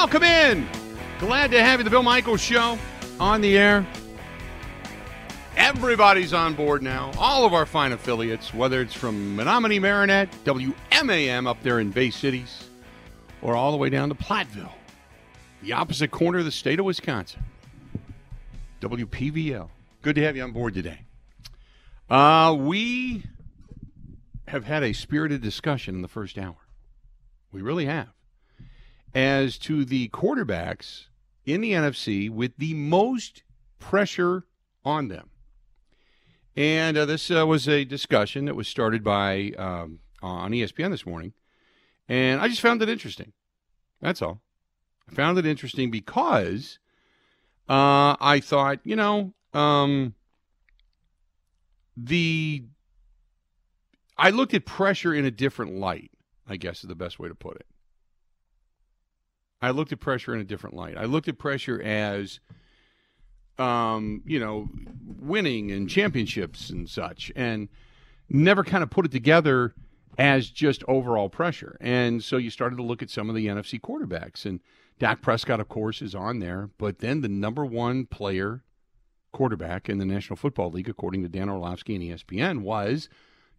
welcome in. Glad to have you. The Bill Michaels Show on the air. Everybody's on board now. All of our fine affiliates, whether it's from Menominee Marinette, WMAM up there in Bay Cities, or all the way down to Platteville, the opposite corner of the state of Wisconsin. WPVL. Good to have you on board today. Uh, we have had a spirited discussion in the first hour. We really have. As to the quarterbacks in the NFC with the most pressure on them. And uh, this uh, was a discussion that was started by um, on ESPN this morning, and I just found it interesting. That's all. I found it interesting because uh, I thought, you know, um, the I looked at pressure in a different light. I guess is the best way to put it. I looked at pressure in a different light. I looked at pressure as um, you know, winning and championships and such, and never kind of put it together as just overall pressure. And so you started to look at some of the NFC quarterbacks, and Dak Prescott, of course, is on there. But then the number one player quarterback in the National Football League, according to Dan Orlovsky and ESPN, was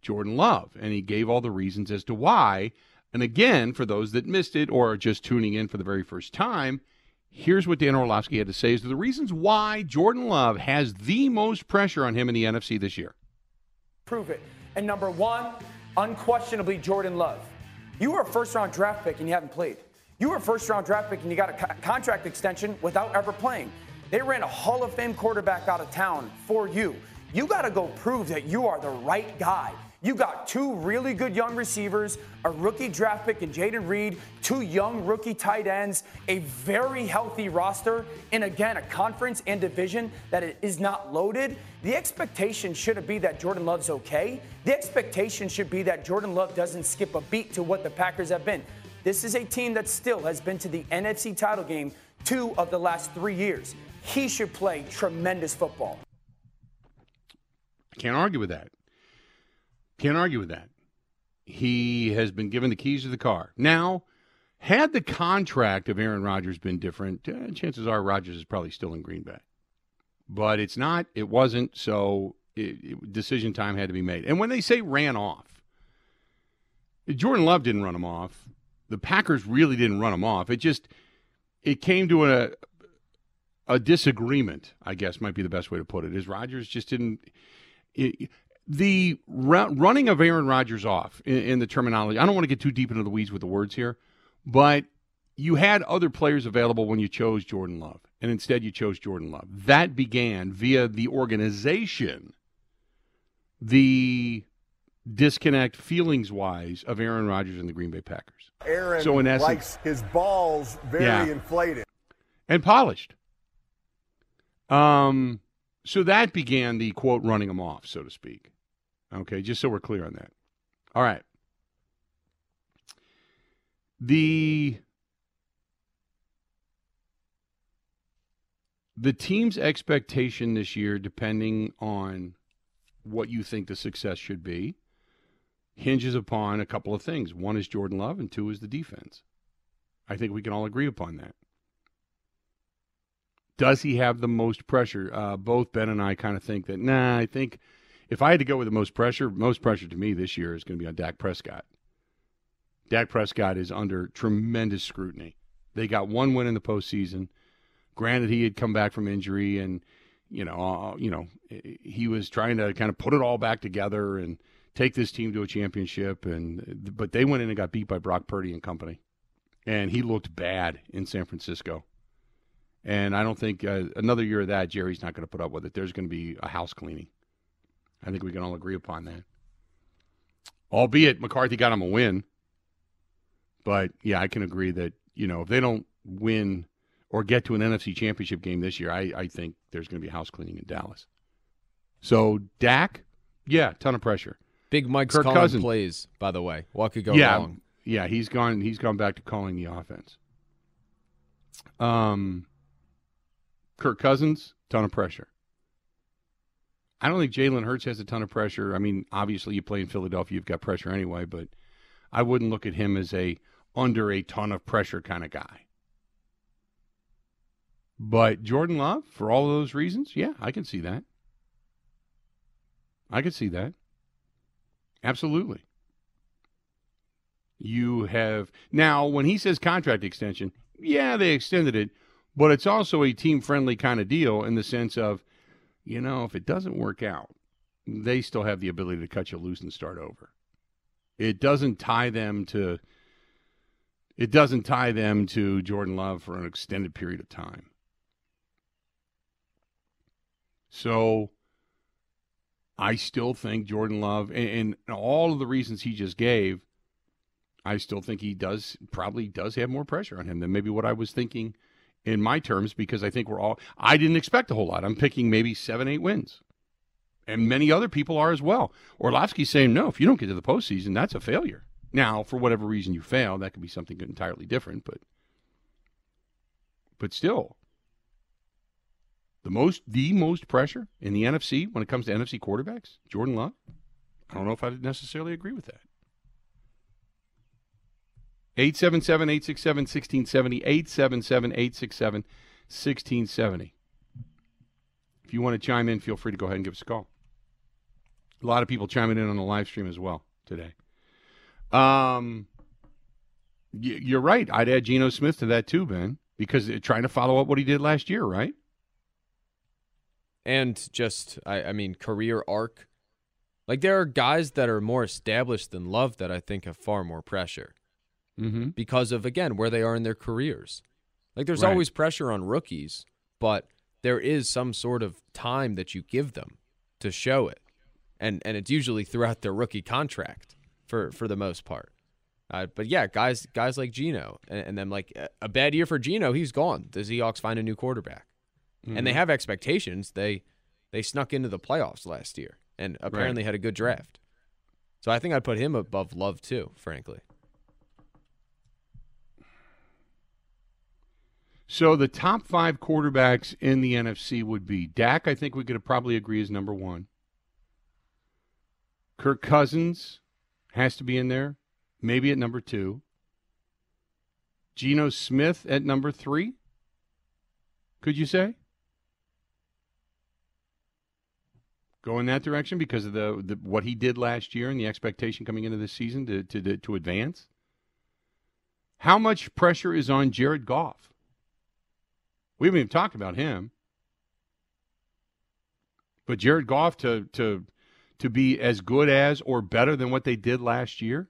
Jordan Love. And he gave all the reasons as to why. And again, for those that missed it or are just tuning in for the very first time, Here's what Dan Orlovsky had to say to the reasons why Jordan Love has the most pressure on him in the NFC this year. Prove it. And number one, unquestionably Jordan Love. You were a first round draft pick and you haven't played. You were a first round draft pick and you got a co- contract extension without ever playing. They ran a Hall of Fame quarterback out of town for you. You got to go prove that you are the right guy. You got two really good young receivers, a rookie draft pick in Jayden Reed, two young rookie tight ends, a very healthy roster, and again, a conference and division that is not loaded. The expectation shouldn't be that Jordan Love's okay. The expectation should be that Jordan Love doesn't skip a beat to what the Packers have been. This is a team that still has been to the NFC title game two of the last three years. He should play tremendous football. I can't argue with that. Can't argue with that. He has been given the keys to the car. Now, had the contract of Aaron Rodgers been different, uh, chances are Rodgers is probably still in Green Bay. But it's not. It wasn't. So it, it, decision time had to be made. And when they say ran off, Jordan Love didn't run him off. The Packers really didn't run him off. It just it came to a a disagreement. I guess might be the best way to put it. Is Rodgers just didn't. It, the running of Aaron Rodgers off in, in, the terminology. I don't want to get too deep into the weeds with the words here, but you had other players available when you chose Jordan Love, and instead you chose Jordan Love. That began via the organization, the disconnect feelings wise of Aaron Rodgers and the Green Bay Packers. Aaron so in essence, likes his balls very yeah, inflated and polished. Um, so that began the quote running him off, so to speak. Okay, just so we're clear on that. All right. The the team's expectation this year, depending on what you think the success should be, hinges upon a couple of things. One is Jordan Love, and two is the defense. I think we can all agree upon that. Does he have the most pressure? Uh, both Ben and I kind of think that, nah, I think if I had to go with the most pressure, most pressure to me this year is going to be on Dak Prescott. Dak Prescott is under tremendous scrutiny. They got one win in the postseason. Granted, he had come back from injury, and you know, uh, you know, he was trying to kind of put it all back together and take this team to a championship. And but they went in and got beat by Brock Purdy and company, and he looked bad in San Francisco. And I don't think uh, another year of that, Jerry's not going to put up with it. There's going to be a house cleaning. I think we can all agree upon that. Albeit McCarthy got him a win. But yeah, I can agree that, you know, if they don't win or get to an NFC championship game this year, I, I think there's going to be house cleaning in Dallas. So Dak, yeah, ton of pressure. Big Mike's Kirk calling Cousins. plays, by the way. What could go yeah, wrong? Yeah, he's gone he's gone back to calling the offense. Um Kirk Cousins, ton of pressure. I don't think Jalen Hurts has a ton of pressure. I mean, obviously you play in Philadelphia, you've got pressure anyway, but I wouldn't look at him as a under a ton of pressure kind of guy. But Jordan Love, for all of those reasons, yeah, I can see that. I can see that. Absolutely. You have now when he says contract extension, yeah, they extended it, but it's also a team friendly kind of deal in the sense of, you know, if it doesn't work out, they still have the ability to cut you loose and start over. It doesn't tie them to it doesn't tie them to Jordan Love for an extended period of time. So I still think Jordan Love, and, and, all of the reasons he just gave, I still think he does probably does have more pressure on him than maybe what I was thinking in my terms because I think we're all I didn't expect a whole lot. I'm picking maybe seven, eight wins. And many other people are as well. Orlovsky's saying, no, if you don't get to the postseason, that's a failure. Now, for whatever reason you fail, that could be something entirely different, but but still, the most the most pressure in the NFC when it comes to NFC quarterbacks, Jordan Love. I don't know if I necessarily agree with that. 877 867 1670. 877 867 1670. If you want to chime in, feel free to go ahead and give us a call. A lot of people chiming in on the live stream as well today. Um, you're right. I'd add Geno Smith to that too, Ben, because trying to follow up what he did last year, right? and just I, I mean career arc. Like there are guys that are more established than Love that I think have far more pressure mm-hmm. because of again where they are in their careers. Like there's right. always pressure on rookies, but there is some sort of time that you give them to show it, and and it's usually throughout their rookie contract for for the most part. Uh, but yeah, guys guys like Geno, and, and then like a bad year for Geno, he's gone. The Seahawks find a new quarterback mm-hmm. and they mm-hmm. have expectations. They they snuck into the playoffs last year and apparently right. had a good draft. So I think I'd put him above Love too, frankly. So the top five quarterbacks in the NFC would be Dak. I think we could probably agree is number one. Kirk Cousins has to be in there, maybe at number two. Geno Smith at number three. Could you say? go in that direction because of the, the, what he did last year and the expectation coming into this season to, to to advance? How much pressure is on Jared Goff? We haven't even talked about him. But Jared Goff to to to be as good as or better than what they did last year?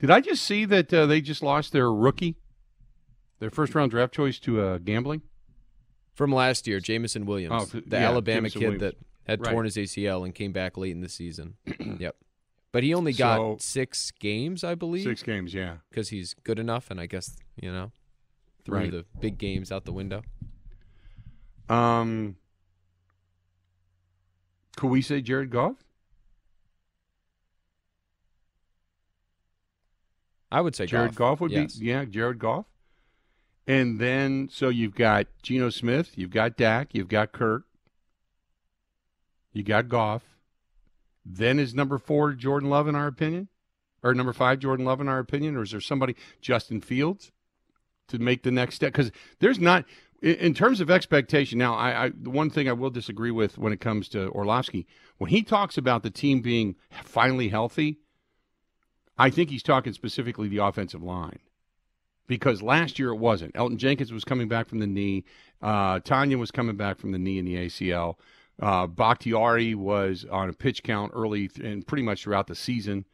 Did I just see that uh, they just lost their rookie, their first round draft choice to uh, gambling? From last year, Jameson Williams, oh, the yeah, Alabama Jameson kid Williams. that had right. torn his ACL and came back late in the season. yep. But he only got so, six games, I believe. Six games, yeah. Because he's good enough, and I guess you know, threw right. the big games out the window. Um, could we say Jared Goff? I would say Jared Goff, Goff would yes. be yeah, Jared Goff. And then so you've got Geno Smith, you've got Dak, you've got Kirk, you got Goff. Then is number four Jordan Love in our opinion, or number five Jordan Love in our opinion, or is there somebody Justin Fields to make the next step? Because there's not in terms of expectation. Now, I, I the one thing I will disagree with when it comes to Orlovsky when he talks about the team being finally healthy. I think he's talking specifically the offensive line because last year it wasn't. Elgton Jenkins was coming back from the knee. Uh, Tonyan was coming back from the knee in the ACL. Uh, Bakhtiari was on a pitch count early and pretty much throughout the season.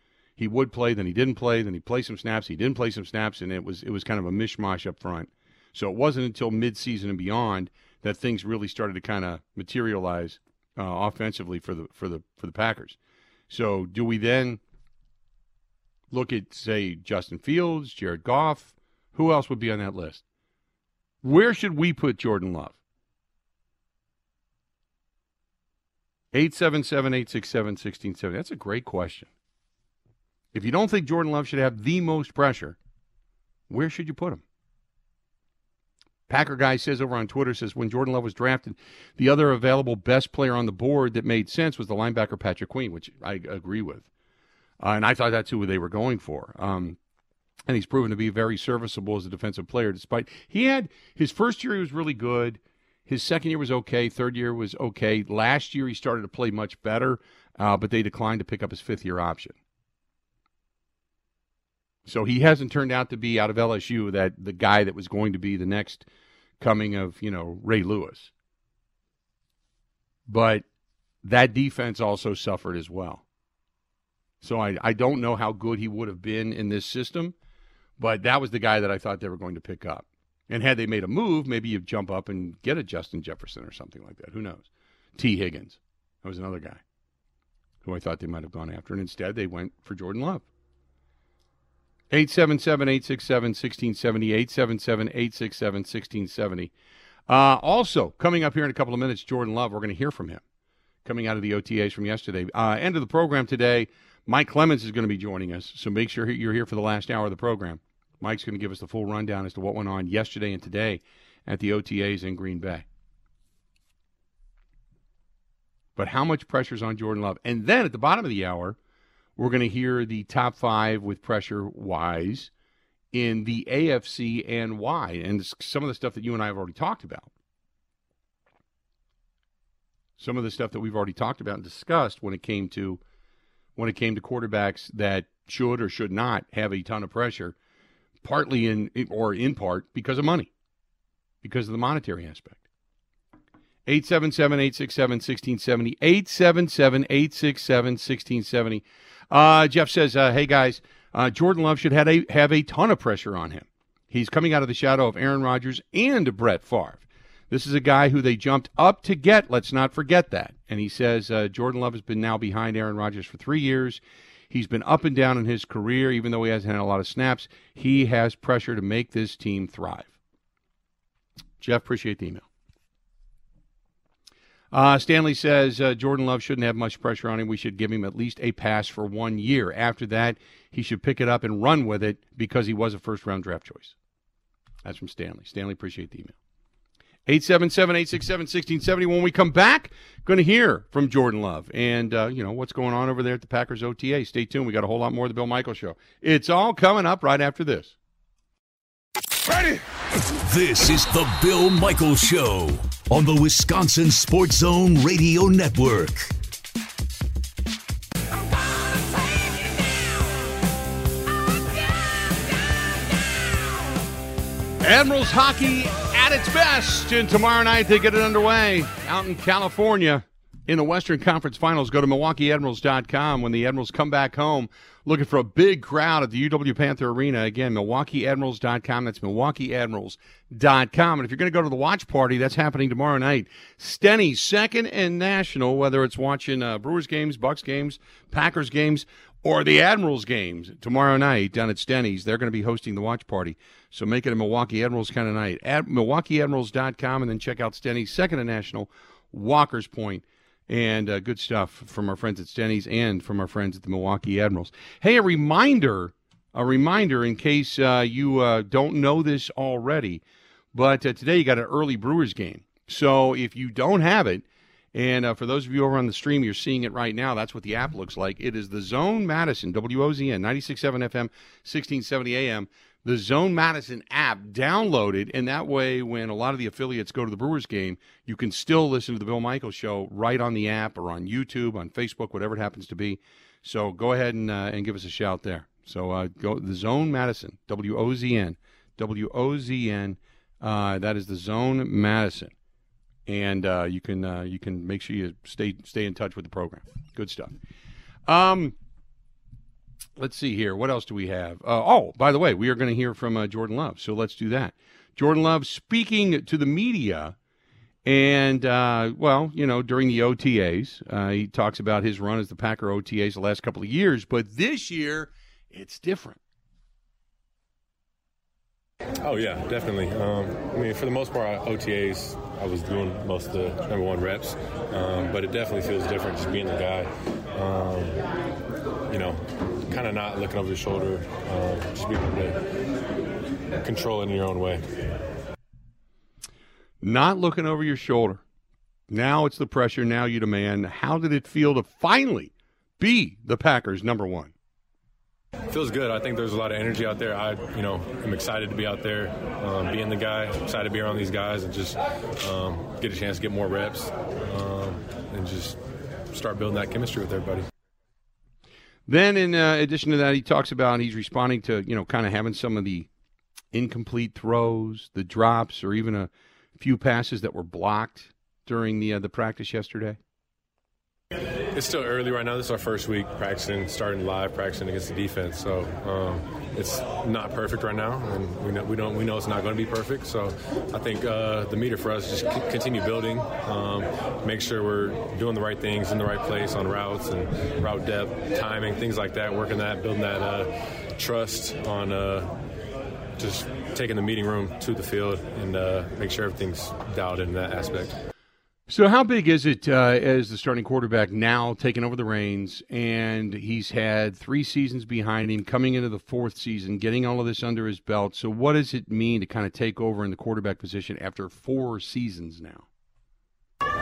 He would play, then he didn't play, then he played some snaps, he didn't play some snaps, and it was it was kind of a mishmash up front. So it wasn't until midseason and beyond that things really started to kind of materialize uh, offensively for the for the for the Packers. So do we then look at say Justin Fields, Jared Goff? Who else would be on that list? Where should we put Jordan Love? 877 867 1670. That's a great question. If you don't think Jordan Love should have the most pressure, where should you put him? Packer guy says over on Twitter says when Jordan Love was drafted, the other available best player on the board that made sense was the linebacker Patrick Queen, which I agree with, uh, and I thought that's who they were going for. Um, and he's proven to be very serviceable as a defensive player. Despite he had his first year, he was really good. His second year was okay. Third year was okay. Last year, he started to play much better, uh, but they declined to pick up his fifth year option. So he hasn't turned out to be out of LSU that the guy that was going to be the next coming of you know Ray Lewis. But that defense also suffered as well. So I, I don't know how good he would have been in this system, but that was the guy that I thought they were going to pick up. And had they made a move, maybe you jump up and get a Justin Jefferson or something like that. Who knows? Tee Higgins. That was another guy who I thought they might have gone after. And instead, they went for Jordan Love. 877 867 1670. 877 867 1670. Uh, also, coming up here in a couple of minutes, Jordan Love, we're going to hear from him coming out of the OTAs from yesterday. Uh, end of the program today. Mike Clemens is going to be joining us, so make sure you're here for the last hour of the program. Mike's going to give us the full rundown as to what went on yesterday and today at the OTAs in Green Bay. But how much pressure is on Jordan Love? And then at the bottom of the hour, we're going to hear the top five with pressure wise in the AFC and why, and some of the stuff that you and I have already talked about. Some of the stuff that we've already talked about and discussed when it came to when it came to quarterbacks that should or should not have a ton of pressure, partly in or in part because of money, because of the monetary aspect. 877 867 1670. 877 867 1670. Uh, Jeff says, uh, hey guys, uh, Jordan Love should have a, have a ton of pressure on him. He's coming out of the shadow of Aaron Rodgers and Brett Favre. This is a guy who they jumped up to get. Let's not forget that. And he says uh, Jordan Love has been now behind Aaron Rodgers for three years. He's been up and down in his career, even though he hasn't had a lot of snaps. He has pressure to make this team thrive. Jeff, appreciate the email. Uh, Stanley says uh, Jordan Love shouldn't have much pressure on him. We should give him at least a pass for one year. After that, he should pick it up and run with it because he was a first round draft choice. That's from Stanley. Stanley, appreciate the email. 877 867 1670. When we come back, going to hear from Jordan Love and, uh, you know, what's going on over there at the Packers OTA. Stay tuned. We got a whole lot more of the Bill Michael Show. It's all coming up right after this. Ready? This is the Bill Michael Show on the Wisconsin Sports Zone Radio Network. Admirals hockey at its best, and tomorrow night they get it underway out in California in the Western Conference Finals. Go to MilwaukeeAdmirals.com when the Admirals come back home looking for a big crowd at the UW Panther Arena. Again, MilwaukeeAdmirals.com. That's MilwaukeeAdmirals.com. And if you're going to go to the watch party, that's happening tomorrow night. Steny's second and national, whether it's watching uh, Brewers games, Bucks games, Packers games, or the Admirals games tomorrow night down at Steny's. They're going to be hosting the watch party. So make it a Milwaukee Admirals kind of night. At MilwaukeeAdmirals.com and then check out Steny's second and national, Walker's Point and uh, good stuff from our friends at Steny's and from our friends at the Milwaukee Admirals. Hey, a reminder, a reminder in case uh, you uh, don't know this already, but uh, today you got an early Brewers game. So if you don't have it, and uh, for those of you over on the stream, you're seeing it right now. That's what the app looks like. It is the Zone Madison, WOZN, 96.7 FM, 1670 AM the Zone Madison app downloaded, and that way, when a lot of the affiliates go to the Brewers game, you can still listen to the Bill Michaels show right on the app or on YouTube, on Facebook, whatever it happens to be. So go ahead and uh, and give us a shout there. So uh, go the Zone Madison, W O Z N, W O Z N. Uh, that is the Zone Madison, and uh, you can uh, you can make sure you stay stay in touch with the program. Good stuff. Um, let's see here. What else do we have? Uh, oh, by the way, we are going to hear from uh, Jordan Love. So let's do that. Jordan Love speaking to the media. And, uh, well, you know, during the OTAs, uh, he talks about his run as the Packer OTAs the last couple of years. But this year, it's different. Oh, yeah, definitely. Um, I mean, for the most part, OTAs, I was doing most of the number one reps. Um, but it definitely feels different just being the guy. Um, you know, kind of not looking over your shoulder, uh, just being able to control it in your own way. Not looking over your shoulder. Now it's the pressure. Now you demand. How did it feel to finally be the Packers' number one? Feels good. I think there's a lot of energy out there. I, you know, I'm excited to be out there, um, being the guy. Excited to be around these guys and just um, get a chance to get more reps um, and just start building that chemistry with everybody. Then, in uh, addition to that, he talks about he's responding to you know kind of having some of the incomplete throws, the drops, or even a few passes that were blocked during the uh, the practice yesterday. It's still early right now. This is our first week practicing, starting live practicing against the defense. So um, it's not perfect right now, and we know we don't we know it's not going to be perfect. So I think uh, the meter for us is just c- continue building, um, make sure we're doing the right things in the right place on routes and route depth, timing, things like that. Working that, building that uh, trust on. Uh, just taking the meeting room to the field and uh, make sure everything's dialed in that aspect. So, how big is it uh, as the starting quarterback now taking over the reins? And he's had three seasons behind him, coming into the fourth season, getting all of this under his belt. So, what does it mean to kind of take over in the quarterback position after four seasons now?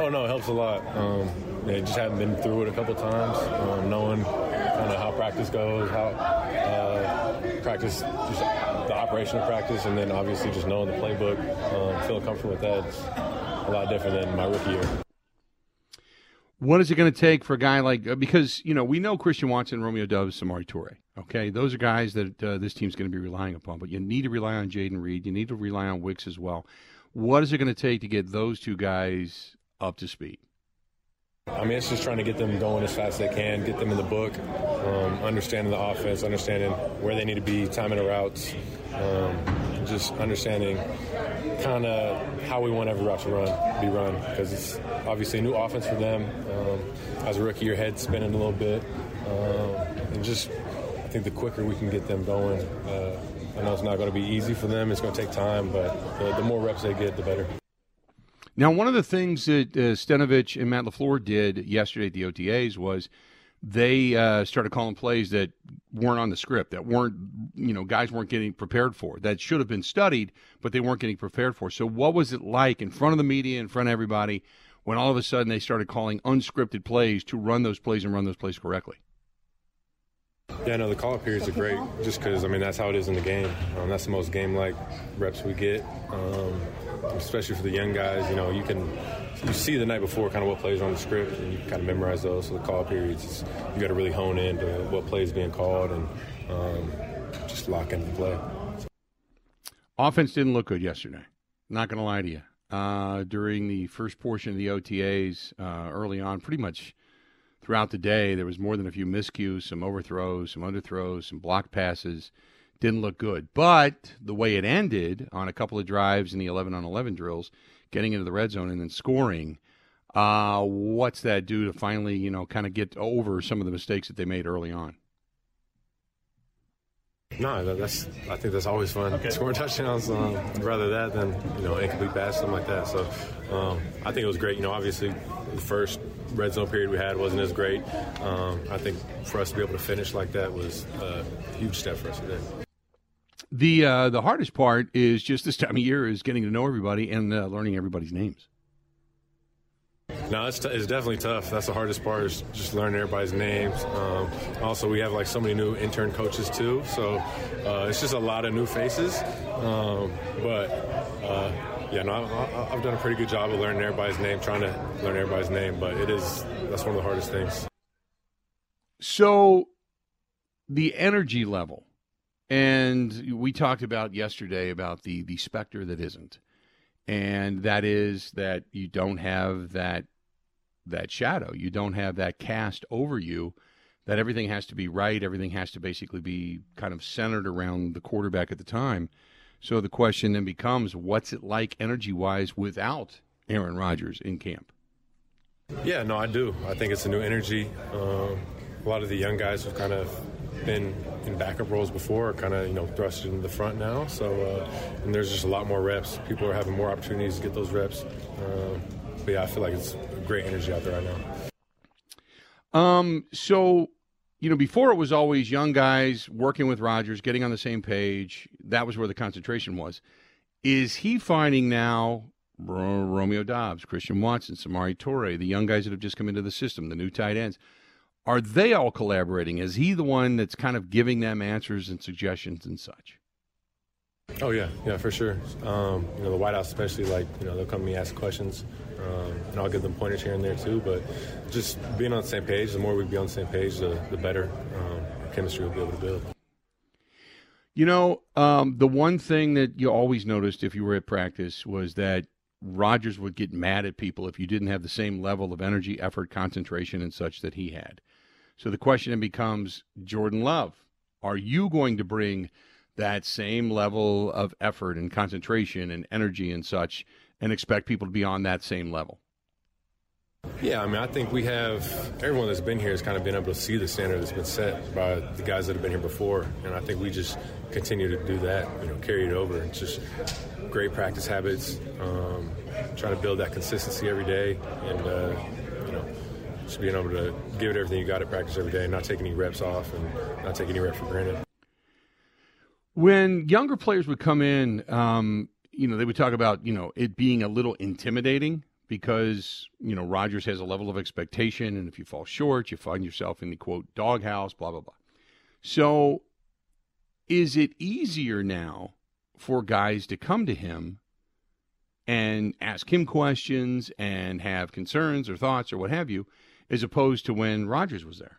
Oh no, it helps a lot. Um, yeah, just having been through it a couple times, um, knowing kind of how practice goes, how uh, practice, just the operation of practice, and then obviously just knowing the playbook, um, feeling comfortable with that. A lot different than my rookie year. What is it going to take for a guy like uh, because you know we know Christian Watson, Romeo Doubs, Samori Toure. Okay, those are guys that uh, this team's going to be relying upon. But you need to rely on Jayden Reed. You need to rely on Wicks as well. What is it going to take to get those two guys up to speed? I mean, it's just trying to get them going as fast as they can, get them in the book, um, understanding the offense, understanding where they need to be, timing the routes, um, just understanding kind of how we want every route to run, be run, because it's obviously a new offense for them. Um, as a rookie, your head's spinning a little bit, um, and just I think the quicker we can get them going, uh, I know it's not going to be easy for them. It's going to take time, but the, the more reps they get, the better. Now, one of the things that uh, Stenavich and Matt LaFleur did yesterday at the OTAs was they uh, started calling plays that weren't on the script, that weren't, you know, guys weren't getting prepared for, that should have been studied, but they weren't getting prepared for. So, what was it like in front of the media, in front of everybody, when all of a sudden they started calling unscripted plays to run those plays and run those plays correctly? Yeah, no, the call up periods are great just because, I mean, that's how it is in the game. Um, that's the most game like reps we get. Um, especially for the young guys. You know, you can you see the night before kind of what plays are on the script, and you kind of memorize those. So the call periods, you got to really hone in to what plays being called and um, just lock into the play. Offense didn't look good yesterday. Not going to lie to you. Uh, during the first portion of the OTAs, uh, early on, pretty much throughout the day, there was more than a few miscues, some overthrows, some underthrows, some block passes didn't look good. But the way it ended on a couple of drives in the 11 on 11 drills, getting into the red zone and then scoring, uh, what's that do to finally, you know, kind of get over some of the mistakes that they made early on? No, that's. I think that's always fun. Okay. Scoring touchdowns, um, rather that than you know incomplete pass, something like that. So um, I think it was great. You know, obviously the first red zone period we had wasn't as great. Um, I think for us to be able to finish like that was a huge step for us today. The uh, the hardest part is just this time of year is getting to know everybody and uh, learning everybody's names. No, it's, t- it's definitely tough. That's the hardest part is just learning everybody's names. Um, also, we have like so many new intern coaches too, so uh, it's just a lot of new faces. Um, but uh, yeah, no, I, have done a pretty good job of learning everybody's name, trying to learn everybody's name. But it is that's one of the hardest things. So, the energy level and we talked about yesterday about the the specter that isn't, and that is that you don't have that that shadow. You don't have that cast over you. That everything has to be right. Everything has to basically be kind of centered around the quarterback at the time. So the question then becomes, what's it like energy wise without Aaron Rodgers in camp? Yeah, no, I do. I think it's a new energy. Um, a lot of the young guys have kind of been in backup roles before are kind of you know thrusted in the front now. So uh, and there's just a lot more reps. People are having more opportunities to get those reps. Uh, but yeah, I feel like it's great energy out there right now. Um. So you know, before it was always young guys working with Rodgers, getting on the same page. That was where the concentration was. Is he finding now Romeo Doubs, Christian Watson, Samori Toure, the young guys that have just come into the system, the new tight ends? are they all collaborating? Is he the one that's kind of giving them answers and suggestions and such? Oh yeah, yeah, for sure. Um, you know, the wideouts especially, like you know, they'll come to me ask questions, um, and I'll give them pointers here and there too. But just being on the same page, the more we be on the same page, the, the better um, chemistry we'll be able to build. You know, um, the one thing that you always noticed if you were at practice was that Rodgers would get mad at people if you didn't have the same level of energy, effort, concentration, and such that he had. So the question then becomes Jordan Love, are you going to bring that same level of effort and concentration and energy and such and expect people to be on that same level? Yeah, I mean, I think we have everyone that's been here has kind of been able to see the standard that's been set by the guys that have been here before, and I think we just continue to do that, you know, carry it over. It's just great practice habits, um, trying to build that consistency every day, and uh, you know, just being able to give it everything you got at practice every day, not take any reps off, and not take any reps for granted. When younger players would come in, um, you know, they would talk about you know it being a little intimidating because you know Rodgers has a level of expectation, and if you fall short, you find yourself in the quote doghouse, blah blah blah. So, is it easier now for guys to come to him and ask him questions and have concerns or thoughts or what have you, as opposed to when Rodgers was there?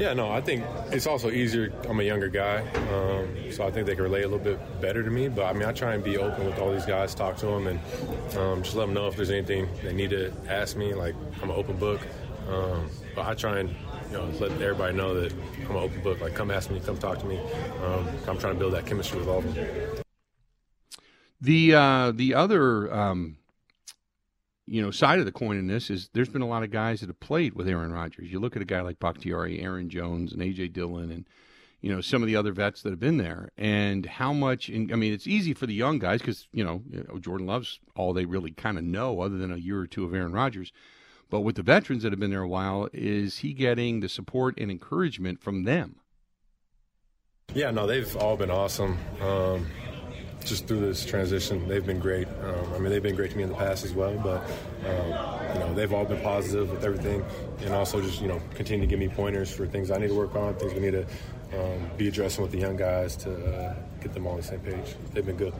Yeah, no, I think it's also easier. I'm a younger guy, um, so I think they can relate a little bit better to me. But I mean, I try and be open with all these guys, talk to them, and um, just let them know if there's anything they need to ask me. Like I'm an open book, um, but I try and you know let everybody know that I'm an open book. Like come ask me, come talk to me. Um, I'm trying to build that chemistry with all of them. The uh, the other um, you know, side of the coin in this is there's been a lot of guys that have played with Aaron Rodgers. You look at a guy like Bakhtiari, Aaron Jones, and AJ Dillon, and you know some of the other vets that have been there, and how much. In, I mean, it's easy for the young guys because you know Jordan Love's all they really kind of know, other than a year or two of Aaron Rodgers. But with the veterans that have been there a while, is he getting the support and encouragement from them? Yeah, no, they've all been awesome. Um, just through this transition, they've been great. Um, I mean, they've been great to me in the past as well, but um, you know, they've all been positive with everything, and also just you know continue to give me pointers for things I need to work on, things we need to um, be addressing with the young guys to uh, get them all on the same page. They've been good.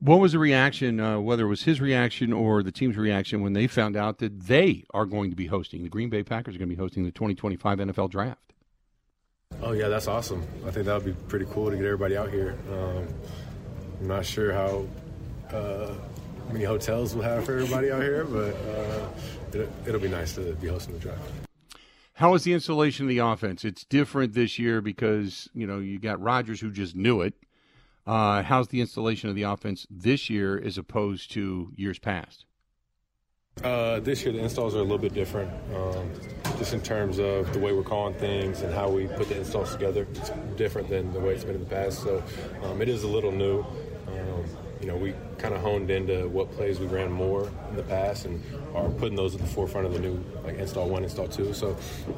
What was the reaction, uh, whether it was his reaction or the team's reaction, when they found out that they are going to be hosting the Green Bay Packers are going to be hosting the 2025 NFL Draft? Oh yeah, that's awesome. I think that would be pretty cool to get everybody out here. Um, I'm not sure how uh, many hotels we'll have for everybody out here, but uh, it, it'll be nice to be hosting the draft. How is the installation of the offense? It's different this year because you know you got Rodgers who just knew it. Uh, how's the installation of the offense this year as opposed to years past? Uh, this year the installs are a little bit different, um, just in terms of the way we're calling things and how we put the installs together. It's different than the way it's been in the past, so um, it is a little new. Um, you know, we kind of honed into what plays we ran more in the past and are putting those at the forefront of the new like install one, install two. So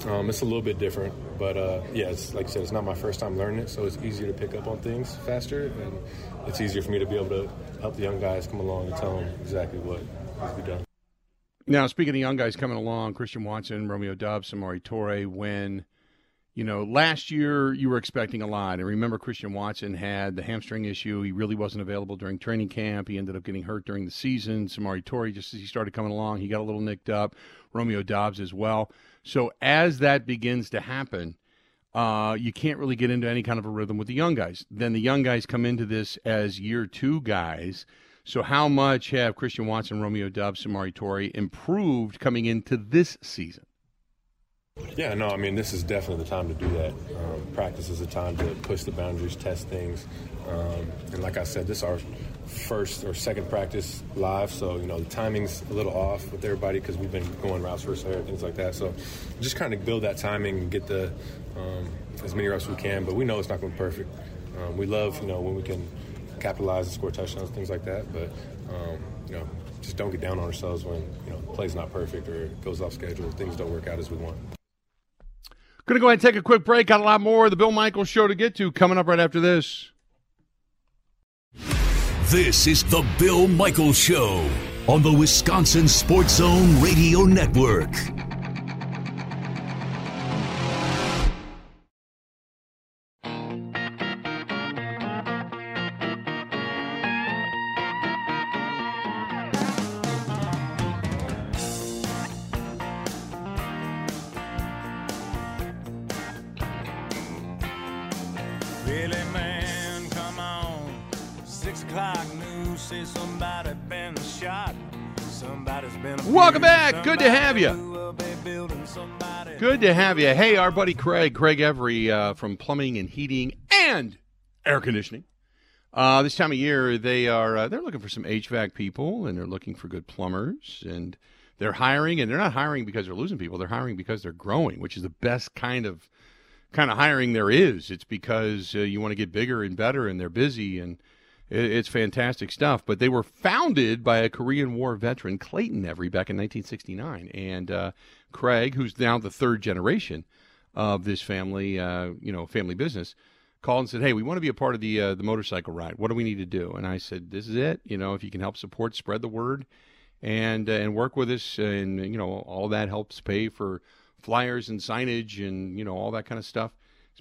um, it's a little bit different, but uh, yeah, it's like I said, it's not my first time learning it, so it's easier to pick up on things faster, and it's easier for me to be able to help the young guys come along and tell them exactly what needs to be done. Now, speaking of young guys coming along, Christian Watson, Romeo Doubs, Samori Toure, when you know, last year you were expecting a lot. And remember, Christian Watson had the hamstring issue. He really wasn't available during training camp. He ended up getting hurt during the season. Samori Toure, just as he started coming along, he got a little nicked up. Romeo Doubs as well. So as that begins to happen, uh, you can't really get into any kind of a rhythm with the young guys. Then the young guys come into this as year two guys. So how much have Christian Watson, Romeo Doubs, Samori Toure improved coming into this season? Yeah, no, I mean, this is definitely the time to do that. Um, practice is the time to push the boundaries, test things. Um, and like I said, this is our first or second practice live, so, you know, the timing's a little off with everybody because we've been going routes first air, things like that. So just kind of build that timing and get the um, as many reps we can, but we know it's not going to be perfect. Um, we love, you know, when we can capitalize and score touchdowns, things like that, but, um, you know, just don't get down on ourselves when, you know, the play's not perfect or it goes off schedule, things don't work out as we want. Going to go ahead and take a quick break. Got a lot more of the Bill Michaels show to get to coming up right after this. This is the Bill Michaels Show on the Wisconsin Sports Zone Radio Network. Billy man, come on. Six o'clock news say somebody been shot. Somebody's been Welcome back. Good to have you. Good to have you. Hey, our buddy Craig, Craig Every uh, from Plumbing and Heating and Air Conditioning. Uh, this time of year, they are uh, they're looking for some HVAC people, and they're looking for good plumbers, and they're hiring, and they're not hiring because they're losing people. They're hiring because they're growing, which is the best kind of kind of hiring there is. It's because uh, you want to get bigger and better, and they're busy, and it, it's fantastic stuff. But they were founded by a Korean War veteran, Clayton Every, back in 1969, and uh, Craig, who's now the third generation of this family, uh, you know, family business called and said, "Hey, we want to be a part of the uh, the motorcycle ride. What do we need to do?" And I said, "This is it. You know, if you can help support, spread the word, and uh, and work with us, and you know, all that helps pay for flyers and signage and you know all that kind of stuff."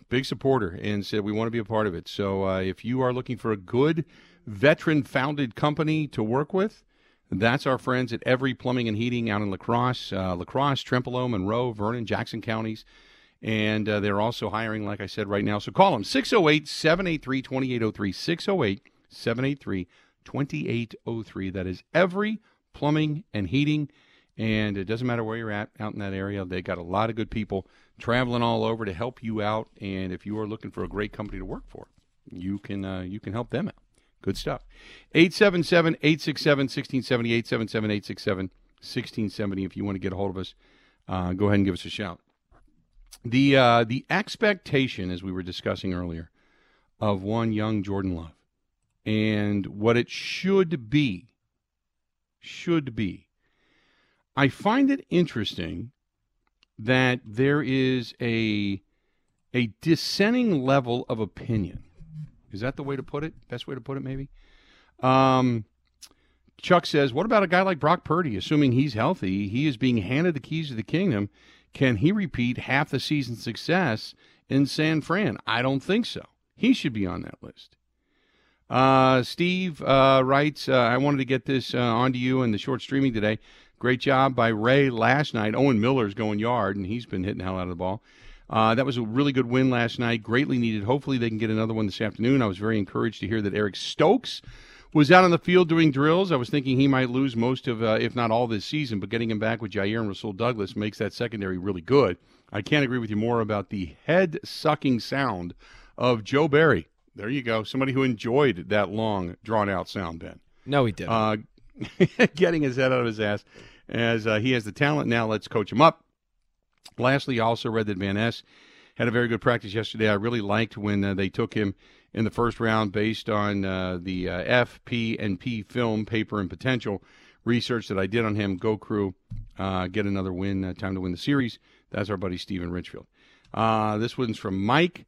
Big supporter, and said we want to be a part of it. So uh, if you are looking for a good veteran-founded company to work with. That's our friends at Every Plumbing and Heating out in La Crosse, uh, La Crosse, Trempealeau, Monroe, Vernon, Jackson counties. And uh, they're also hiring, like I said, right now. So call them 608 783 2803. 608 783 2803. That is every plumbing and heating. And it doesn't matter where you're at out in that area. They got a lot of good people traveling all over to help you out. And if you are looking for a great company to work for, you can uh, you can help them out. Good stuff. 877 867 1670. 877 867 1670. If you want to get a hold of us, uh, go ahead and give us a shout the uh, the expectation, as we were discussing earlier, of one young Jordan Love, and what it should be, should be. I find it interesting that there is a a dissenting level of opinion. Is that the way to put it? Best way to put it, maybe. Um, Chuck says, "What about a guy like Brock Purdy? Assuming he's healthy, he is being handed the keys to the kingdom." Can he repeat half the season success in San Fran? I don't think so. He should be on that list. Uh, Steve uh, writes, uh, I wanted to get this uh, onto you in the short streaming today. Great job by Rea last night. Owen Miller's going yard, and he's been hitting the hell out of the ball. Uh, that was a really good win last night, greatly needed. Hopefully, they can get another one this afternoon. I was very encouraged to hear that Eric Stokes was out on the field doing drills. I was thinking he might lose most of, uh, if not all, this season, but getting him back with Jaire and Rasul Douglas makes that secondary really good. I can't agree with you more about the head sucking sound of Joe Barry. There you go. Somebody who enjoyed that long, drawn out sound, Ben. No, he didn't. Uh, getting his head out of his ass as uh, he has the talent now. Let's coach him up. Lastly, I also read that Van Ness had a very good practice yesterday. I really liked when uh, they took him in the first round based on uh, the uh, F, P, and P film paper and potential research that I did on him. Go Crew, uh, get another win, uh, time to win the series. That's our buddy Steven Richfield. Uh, this one's from Mike.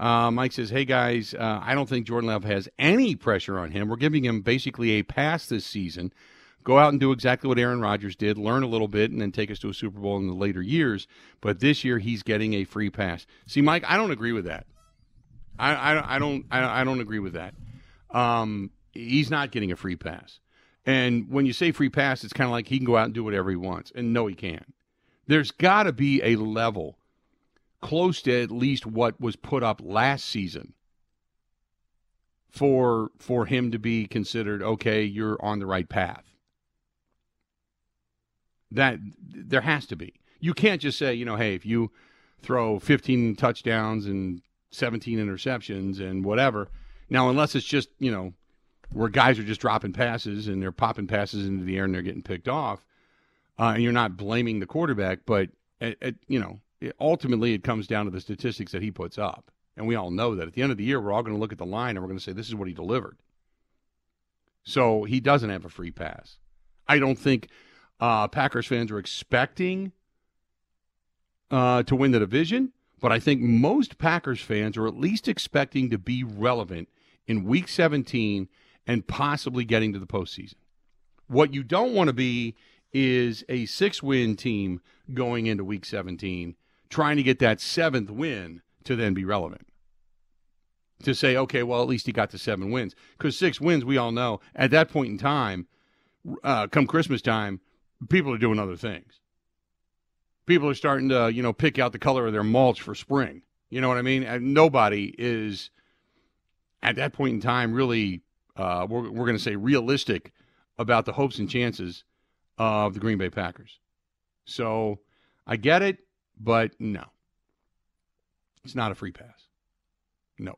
Mike says, "Hey guys, I don't think Jordan Love has any pressure on him. We're giving him basically a pass this season." Go out and do exactly what Aaron Rodgers did, learn a little bit, and then take us to a Super Bowl in the later years. But this year, he's getting a free pass. See, Mike, I don't agree with that. I, I, I don't I, I, don't agree with that. Um, he's not getting a free pass. And when you say free pass, it's kind of like he can go out and do whatever he wants. And no, he can't. There's got to be a level close to at least what was put up last season for for him to be considered okay. You're on the right path. That there has to be. You can't just say, you know, hey, if you throw 15 touchdowns and 17 interceptions and whatever. Now, unless it's just, you know, where guys are just dropping passes and they're popping passes into the air and they're getting picked off, uh, and you're not blaming the quarterback, but, you know, it, ultimately it comes down to the statistics that he puts up. And we all know that at the end of the year, we're all going to look at the line and we're going to say, this is what he delivered. So he doesn't have a free pass. I don't think uh, Packers fans are expecting uh, to win the division. But I think most Packers fans are at least expecting to be relevant in week 17 and possibly getting to the postseason. What you don't want to be is a six win team going into week 17, trying to get that seventh win to then be relevant. To say, okay, well, at least he got to seven wins. Because six wins, we all know, at that point in time, uh, come Christmas time, people are doing other things people are starting to, you know, pick out the color of their mulch for spring. You know what I mean? And nobody is at that point in time, really, uh, we're, we're going to say realistic about the hopes and chances of the Green Bay Packers. So I get it, but no. It's not a free pass. No.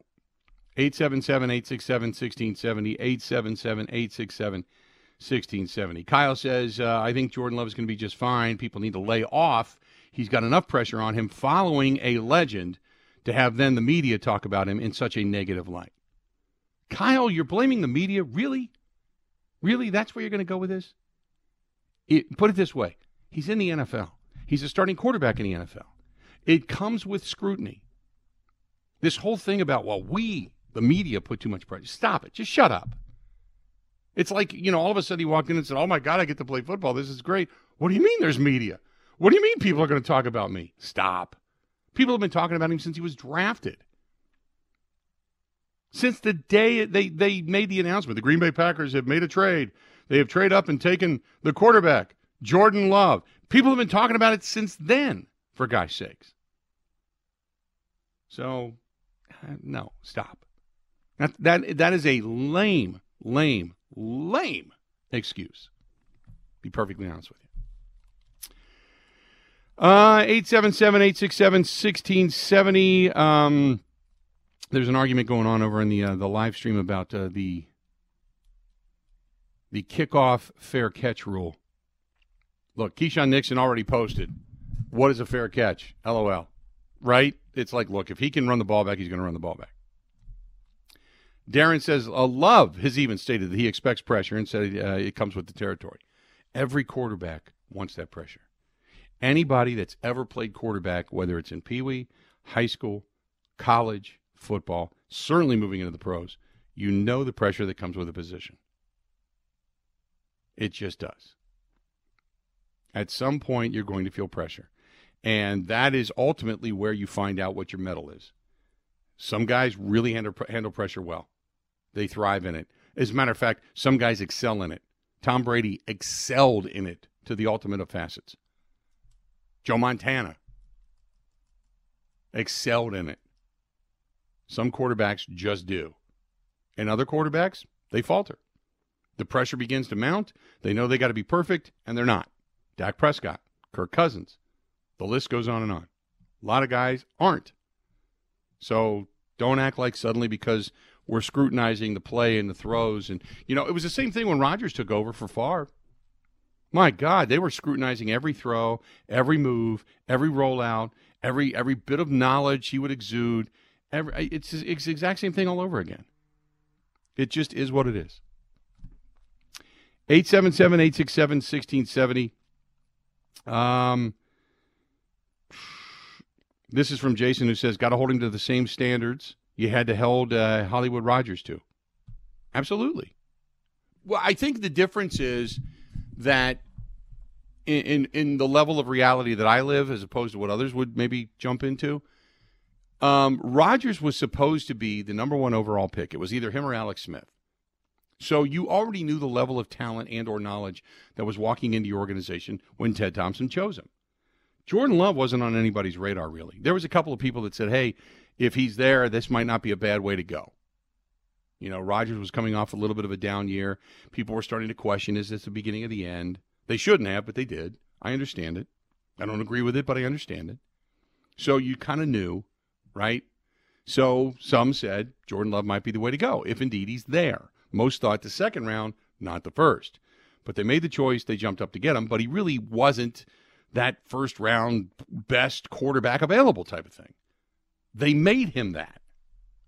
877 867 1670. 877 867 1670. Kyle says, uh, I think Jordan Love is going to be just fine. People need to lay off. He's got enough pressure on him following a legend to have then the media talk about him in such a negative light. Kyle, you're blaming the media? Really? Really? That's where you're going to go with this? It, put it this way he's in the NFL, he's a starting quarterback in the NFL. It comes with scrutiny. This whole thing about, well, we, the media, put too much pressure. Stop it. Just shut up. It's like, you know, all of a sudden he walked in and said, oh my God, I get to play football. This is great. What do you mean there's media? What do you mean people are going to talk about me? Stop. People have been talking about him since he was drafted. Since the day they, they made the announcement, the Green Bay Packers have made a trade. They have traded up and taken the quarterback, Jordan Love. People have been talking about it since then, for God's sakes. So, uh, no, stop. That, that, that is a lame, lame, lame excuse. Be perfectly honest with you. Uh, 877 867 1670. Um, there's an argument going on over in the uh, the live stream about uh, the the kickoff fair catch rule. Look, Keisean Nixon already posted. What is a fair catch? LOL. Right? It's like, look, if he can run the ball back, he's going to run the ball back. Darren says, uh, Love has even stated that he expects pressure and said uh, it comes with the territory. Every quarterback wants that pressure. Anybody that's ever played quarterback, whether it's in Pee Wee, high school, college, football, certainly moving into the pros, you know the pressure that comes with a position. It just does. At some point, you're going to feel pressure. And that is ultimately where you find out what your mettle is. Some guys really handle, handle pressure well, they thrive in it. As a matter of fact, some guys excel in it. Tom Brady excelled in it to the ultimate of facets. Joe Montana excelled in it. Some quarterbacks just do. And other quarterbacks, they falter. The pressure begins to mount. They know they got to be perfect, and they're not. Dak Prescott, Kirk Cousins. The list goes on and on. A lot of guys aren't. So don't act like suddenly because we're scrutinizing the play and the throws. And, you know, it was the same thing when Rodgers took over for Favre. My God, they were scrutinizing every throw, every move, every rollout, every every bit of knowledge he would exude. Every, it's, it's the exact same thing all over again. It just is what it is. 877 867 1670. Um, this is from Jason who says, Got to hold him to the same standards you had to hold uh, Hollywood Rodgers to. Absolutely. Well, I think the difference is that in, in, in the level of reality that I live, as opposed to what others would maybe jump into, um, Rodgers was supposed to be the number one overall pick. It was either him or Alex Smith. So you already knew the level of talent and or knowledge that was walking into your organization when Ted Thompson chose him. Jordan Love wasn't on anybody's radar really. There was a couple of people that said, "Hey, if he's there, this might not be a bad way to go." You know, Rodgers was coming off a little bit of a down year. People were starting to question, is this the beginning of the end? They shouldn't have, but they did. I understand it. I don't agree with it, but I understand it. So you kind of knew right? So some said Jordan Love might be the way to go if indeed he's there. Most thought the second round, not the first. But they made the choice. They jumped up to get him, but he really wasn't that first round best quarterback available type of thing. They made him that.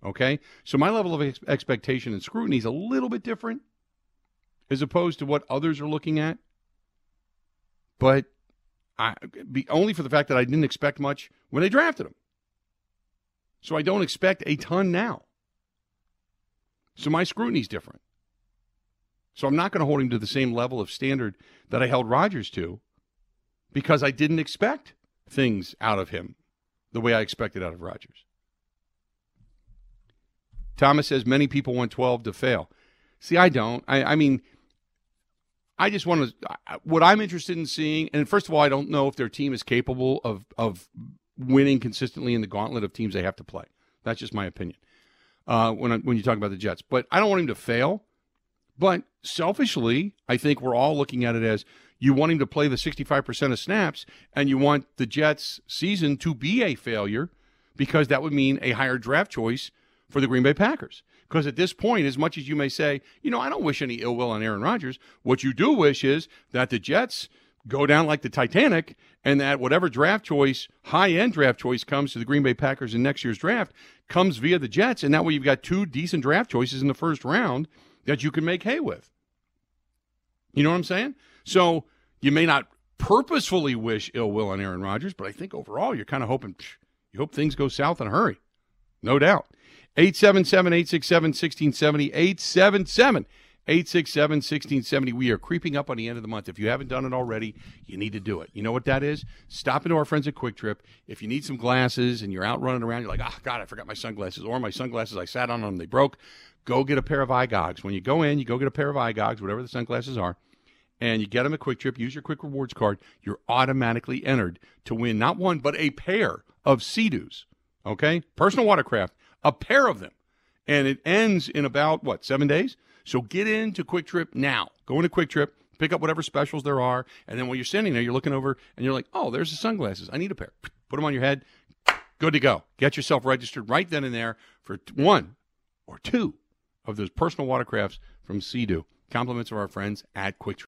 Okay? So my level of ex- expectation and scrutiny is a little bit different as opposed to what others are looking at. But I be only for the fact that I didn't expect much when they drafted him. So I don't expect a ton now. So my scrutiny's different. So I'm not going to hold him to the same level of standard that I held Rodgers to because I didn't expect things out of him the way I expected out of Rodgers. Thomas says many people want 12 to fail. See, I don't. I, I mean, I just want to. What I'm interested in seeing, and first of all, I don't know if their team is capable of of winning consistently in the gauntlet of teams they have to play. That's just my opinion. uh, when I, when you talk about the Jets. But I don't want him to fail. But selfishly, I think we're all looking at it as you want him to play the 65% of snaps, and you want the Jets' season to be a failure because that would mean a higher draft choice for the Green Bay Packers. Because at this point, as much as you may say, you know, I don't wish any ill will on Aaron Rodgers, what you do wish is that the Jets go down like the Titanic and that whatever draft choice, high end draft choice, comes to the Green Bay Packers in next year's draft comes via the Jets. And that way you've got two decent draft choices in the first round that you can make hay with. You know what I'm saying? So you may not purposefully wish ill will on Aaron Rodgers, but I think overall you're kind of hoping, you hope things go south in a hurry. No doubt. 877 867 1670. 877 867 1670. We are creeping up on the end of the month. If you haven't done it already, you need to do it. You know what that is? Stop into our friends at Kwik Trip. If you need some glasses and you're out running around, you're like, oh, God, I forgot my sunglasses, or my sunglasses, I sat on them, they broke. Go get a pair of eye gogs. When you go in, you go get a pair of eye gogs, whatever the sunglasses are, and you get them at Kwik Trip. Use your Kwik Rewards card. You're automatically entered to win not one, but a pair of Sea-Doos. Okay? Personal watercraft a pair of them. And it ends in about, what, seven days? So get into Kwik Trip now. Go into Kwik Trip, pick up whatever specials there are. And then while you're standing there, you're looking over and you're like, oh, there's the sunglasses. I need a pair. Put them on your head. Good to go. Get yourself registered right then and there for one or two of those personal watercrafts from Sea-Doo. Compliments of our friends at Kwik Trip.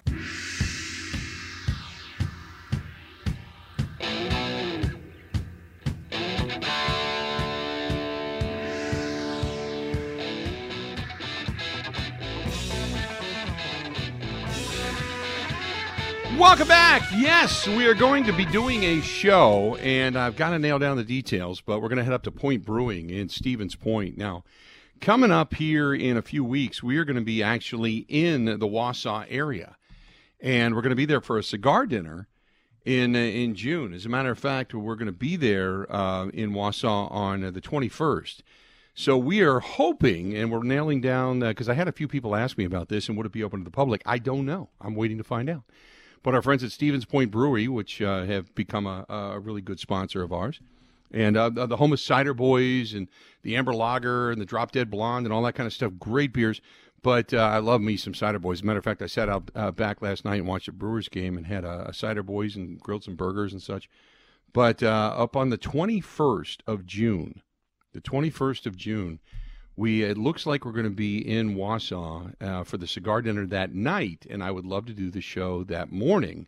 Back. Yes, we are going to be doing a show, and I've got to nail down the details, but we're going to head up to Point Brewing in Stevens Point. Now, Coming up here in a few weeks, we are going to be actually in the Wausau area, and we're going to be there for a cigar dinner in uh, in June. As a matter of fact, we're going to be there uh, in Wausau on uh, the 21st. So we are hoping, and we're nailing down because uh, I had a few people ask me about this and would it be open to the public? I don't know. I'm waiting to find out. But our friends at Stevens Point Brewery, which uh, have become a, a really good sponsor of ours, and uh, the home of Cider Boys and the Amber Lager and the Drop Dead Blonde and all that kind of stuff. Great beers. But uh, I love me some Cider Boys. As a matter of fact, I sat out uh, back last night and watched a Brewers game and had a, a Cider Boys and grilled some burgers and such. But uh, up on the 21st of June, the 21st of June, we it looks like we're going to be in Wausau uh, for the cigar dinner that night, and I would love to do the show that morning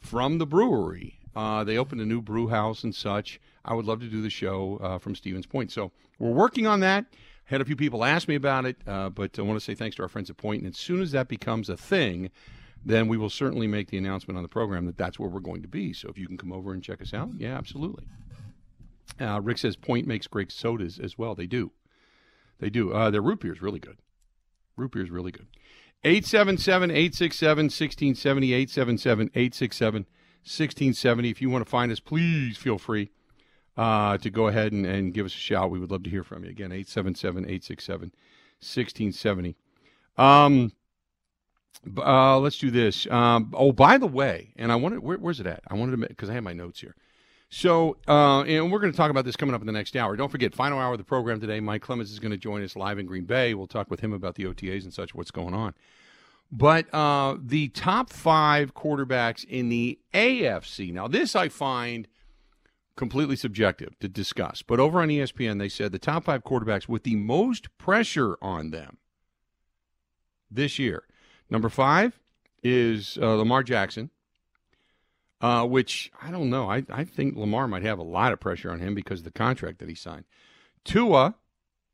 from the brewery. Uh, they opened a new brew house and such. I would love to do the show uh, from Stevens Point. So we're working on that. Had a few people ask me about it, uh, but I want to say thanks to our friends at Point. And as soon as that becomes a thing, then we will certainly make the announcement on the program that that's where we're going to be. So if you can come over and check us out, yeah, absolutely. Uh, Rick says Point makes great sodas as well. They do. They do. Uh, their root beer is really good. Root beer is really good. 877 867 1670. 877 867 1670. If you want to find us, please feel free uh, to go ahead and, and give us a shout. We would love to hear from you. Again, 877 867 1670. Um, uh, let's do this. Um, oh, by the way, and I wanted, where, where's it at? I wanted to, because I have my notes here. So, uh, and we're going to talk about this coming up in the next hour. Don't forget, final hour of the program today. Mike Clemens is going to join us live in Green Bay. We'll talk with him about the OTAs and such, what's going on. But uh, the top five quarterbacks in the AFC. Now, this I find completely subjective to discuss. But over on ESPN, they said the top five quarterbacks with the most pressure on them this year. Number five is uh, Lamar Jackson, uh, which I don't know. I, I think Lamar might have a lot of pressure on him because of the contract that he signed. Tua,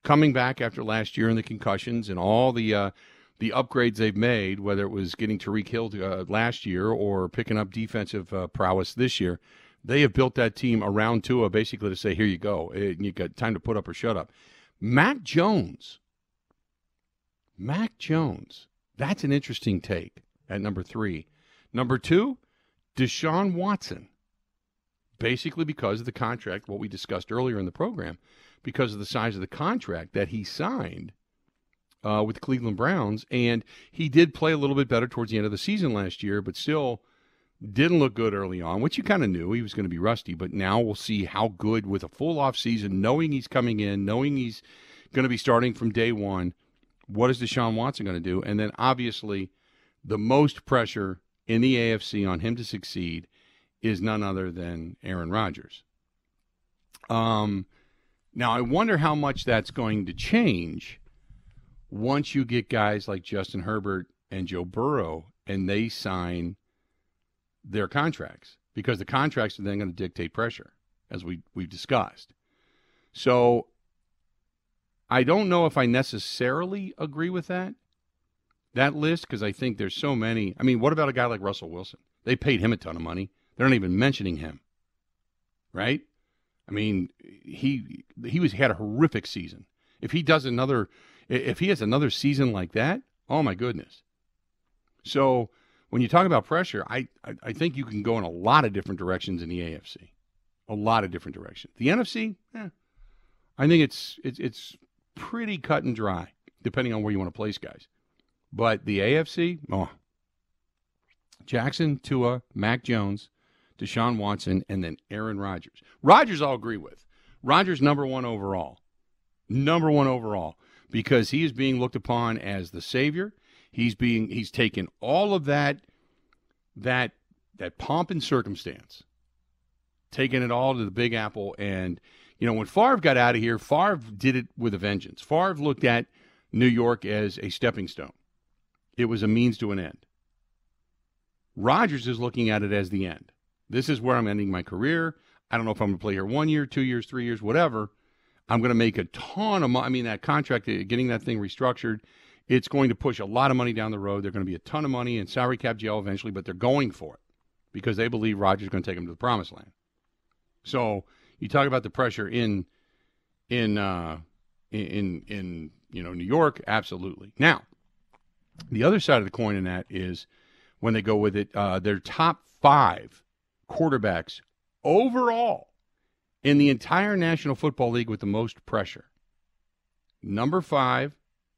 coming back after last year and the concussions and all the uh, the upgrades they've made, whether it was getting Tyreek Hill uh, last year or picking up defensive uh, prowess this year, they have built that team around Tua basically to say, here you go. Eh, you got time to put up or shut up. Mac Jones. Mac Jones. That's an interesting take at number three. Number two, Deshaun Watson. Basically, because of the contract, what we discussed earlier in the program, because of the size of the contract that he signed uh, with the Cleveland Browns, and he did play a little bit better towards the end of the season last year, but still didn't look good early on, which you kind of knew he was going to be rusty. But now we'll see how good with a full off season, knowing he's coming in, knowing he's going to be starting from day one. What is Deshaun Watson going to do? And then obviously, the most pressure in the AFC on him to succeed is none other than Aaron Rodgers. Um, now I wonder how much that's going to change once you get guys like Justin Herbert and Joe Burrow and they sign their contracts because the contracts are then going to dictate pressure, as we we've discussed. So I don't know if I necessarily agree with that that list because I think there's so many. I mean, what about a guy like Russell Wilson? They paid him a ton of money. They're not even mentioning him, right? I mean, he he was had a horrific season. If he does another, if he has another season like that, oh my goodness. So when you talk about pressure, I, I, I think you can go in a lot of different directions in the AFC, a lot of different directions. The NFC, eh, I think it's it's it's pretty cut and dry, depending on where you want to place guys. But the AFC, oh, Jackson, Tua, Mac Jones, Deshaun Watson, and then Aaron Rodgers. Rodgers, I'll agree with. Rodgers, number one overall. Number one overall because he is being looked upon as the savior. He's being he's taken all of that that that pomp and circumstance, taking it all to the Big Apple. And you know when Favre got out of here, Favre did it with a vengeance. Favre looked at New York as a stepping stone. It was a means to an end. Rodgers is looking at it as the end. This is where I'm ending my career. I don't know if I'm going to play here one year, two years, three years, whatever. I'm going to make a ton of money. I mean, that contract, uh, getting that thing restructured, it's going to push a lot of money down the road. They're going to be a ton of money in salary cap jail eventually, but they're going for it because they believe Rodgers is going to take them to the promised land. So you talk about the pressure in in uh, in in you know New York, absolutely. Now, the other side of the coin in that is when they go with it, uh, their top five quarterbacks overall in the entire National Football League with the most pressure. Number five,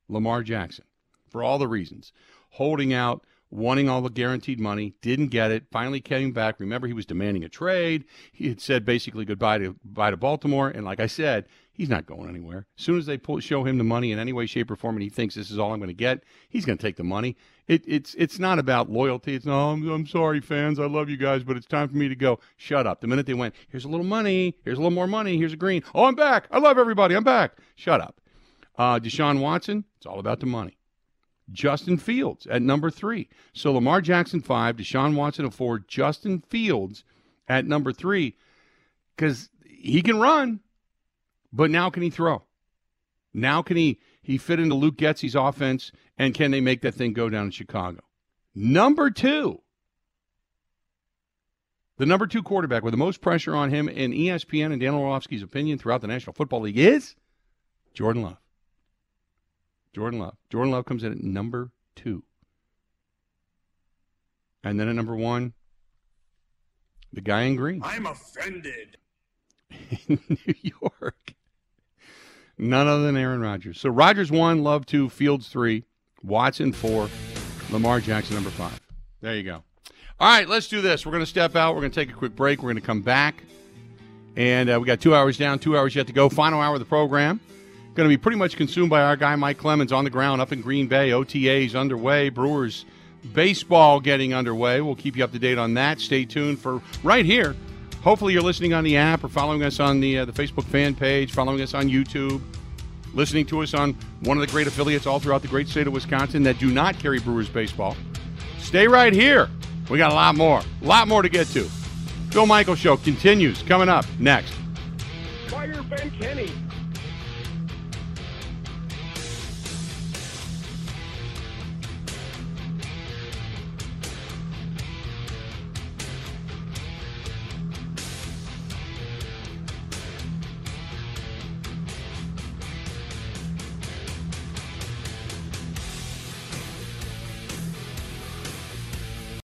Lamar Jackson, for all the reasons. Holding out, wanting all the guaranteed money, didn't get it, finally came back. Remember, he was demanding a trade. He had said basically goodbye to, goodbye to Baltimore. And like I said, he's not going anywhere. As soon as they pull, show him the money in any way, shape, or form, and he thinks this is all I'm going to get, he's going to take the money. It, it's it's not about loyalty. It's no, I'm, I'm sorry, fans. I love you guys, but it's time for me to go. Shut up. The minute they went, here's a little money. Here's a little more money. Here's a green. Oh, I'm back. I love everybody. I'm back. Shut up. Uh, Deshaun Watson, it's all about the money. Justin Fields at number three. So Lamar Jackson five, Deshaun Watson at four, Justin Fields at number three, because he can run, but now can he throw? Now can he he fit into Luke Getsy's offense, and can they make that thing go down in Chicago? Number two, the number two quarterback with the most pressure on him in ESPN and Dan Orlovsky's opinion throughout the National Football League is Jordan Love. Jordan Love. Jordan Love comes in at number two. And then at number one, the guy in green. I'm offended. in New York. None other than Aaron Rodgers. So Rodgers one, Love two, Fields three, Watson four, Lamar Jackson number five. There you go. All right, let's do this. We're going to step out. We're going to take a quick break. We're going to come back. And uh, we got two hours down, two hours yet to go. Final hour of the program going to be pretty much consumed by our guy Mike Clemens on the ground up in Green Bay. OTAs underway. Brewers baseball getting underway. We'll keep you up to date on that. Stay tuned for right here. Hopefully, you're listening on the app or following us on the uh, the Facebook fan page, following us on YouTube, listening to us on one of the great affiliates all throughout the great state of Wisconsin that do not carry Brewers baseball. Stay right here. We got a lot more, a lot more to get to. Bill Michael Show continues coming up next. Fire Ben Kenny.